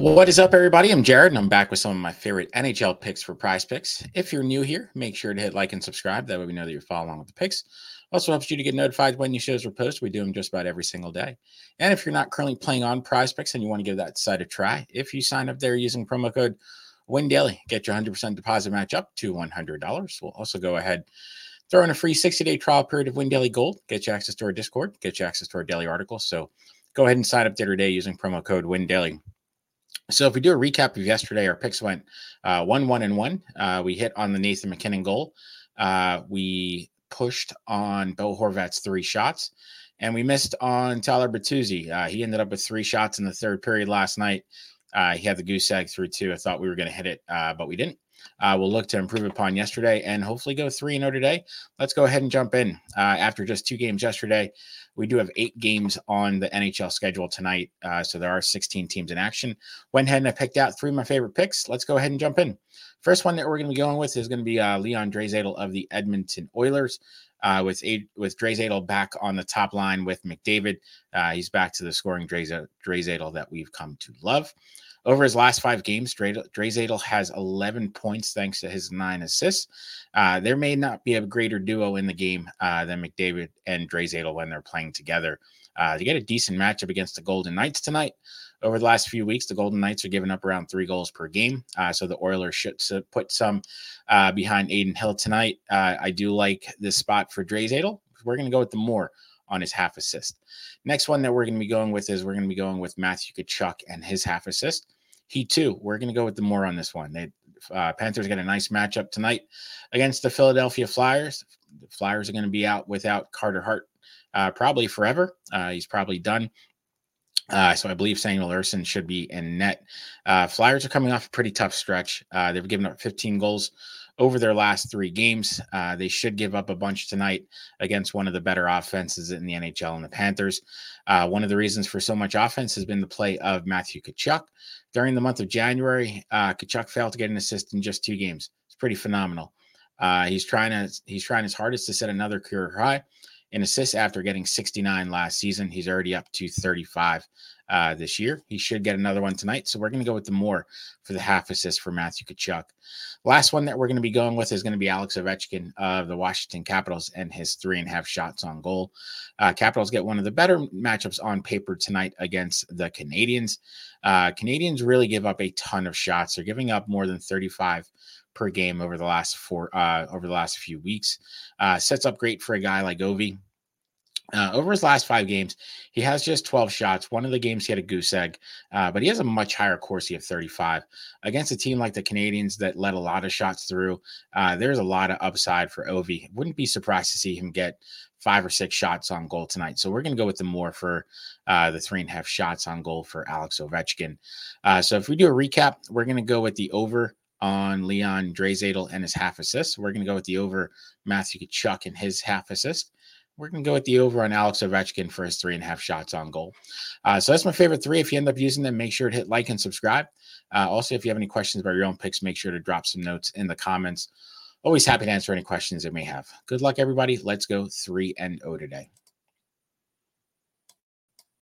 What is up, everybody? I'm Jared, and I'm back with some of my favorite NHL picks for PrizePicks. If you're new here, make sure to hit like and subscribe. That way, we know that you're following along with the picks. Also helps you to get notified when new shows are posted. We do them just about every single day. And if you're not currently playing on PrizePicks and you want to give that site a try, if you sign up there using promo code Win Daily, get your 100% deposit match up to $100. We'll also go ahead throw in a free 60 day trial period of Win Daily Gold, get you access to our Discord, get you access to our daily articles. So go ahead and sign up there today using promo code Win Daily. So if we do a recap of yesterday, our picks went uh, one, one, and one. Uh, we hit on the Nathan MacKinnon goal. Uh, we pushed on Bo Horvat's three shots, and we missed on Tyler Bertuzzi. Uh, he ended up with three shots in the third period last night. Uh, he had the goose egg through two. I thought we were going to hit it, uh, but we didn't. Uh, we'll look to improve upon yesterday and hopefully go 3 0 today. Let's go ahead and jump in. Uh, after just two games yesterday, we do have eight games on the NHL schedule tonight. Uh, so there are 16 teams in action. Went ahead and I picked out three of my favorite picks. Let's go ahead and jump in. First one that we're going to be going with is going to be uh, Leon Draisaitl of the Edmonton Oilers. Uh, with a, with Draisaitl back on the top line with McDavid, uh, he's back to the scoring Draisaitl that we've come to love. Over his last five games, Draisaitl has 11 points thanks to his nine assists. Uh, there may not be a greater duo in the game uh, than McDavid and Draisaitl when they're playing together. Uh, get a decent matchup against the Golden Knights tonight. Over the last few weeks, the Golden Knights are giving up around three goals per game. Uh, so the Oilers should put some uh, behind Adin Hill tonight. Uh, I do like this spot for Draisaitl. We're going to go with the more on his half assist. Next one that we're going to be going with is we're going to be going with Matthew Tkachuk and his half assist. He too, we're going to go with the more on this one. They uh, Panthers get a nice matchup tonight against the Philadelphia Flyers. The Flyers are going to be out without Carter Hart uh, probably forever. Uh, he's probably done. Uh, so I believe Samuel Ersson should be in net. Uh, Flyers are coming off a pretty tough stretch. Uh, they've given up 15 goals over their last three games. Uh, they should give up a bunch tonight against one of the better offenses in the NHL and the Panthers. Uh, one of the reasons for so much offense has been the play of Matthew Tkachuk. During the month of January, uh, Tkachuk failed to get an assist in just two games. It's pretty phenomenal. Uh, he's trying to he's trying his hardest to set another career high in assists after getting 69 last season. He's already up to 35 uh, this year. He should get another one tonight. So we're going to go with the more for the half assist for Matthew Tkachuk. Last one that we're going to be going with is going to be Alex Ovechkin of the Washington Capitals and his three and a half shots on goal. Uh, Capitals get one of the better matchups on paper tonight against the Canadiens. Uh, Canadiens really give up a ton of shots. They're giving up more than 35 per game over the last four uh, over the last few weeks. Uh, sets up great for a guy like Ovi. Uh, over his last five games, he has just 12 shots. One of the games he had a goose egg, uh, but he has a much higher Corsi of 35. Against a team like the Canadiens that let a lot of shots through, uh, there's a lot of upside for Ovi. Wouldn't be surprised to see him get five or six shots on goal tonight. So we're going to go with the more for uh, the three and a half shots on goal for Alex Ovechkin. Uh, so if we do a recap, we're going to go with the over on Leon Draisaitl and his half assist. We're going to go with the over Matthew Tkachuk and his half assist. We're going to go with the over on Alex Ovechkin for his three and a half shots on goal. Uh, so that's my favorite three. If you end up using them, make sure to hit like and subscribe. Uh, also, if you have any questions about your own picks, make sure to drop some notes in the comments. Always happy to answer any questions you may have. Good luck, everybody. Let's go 3 and 0 today.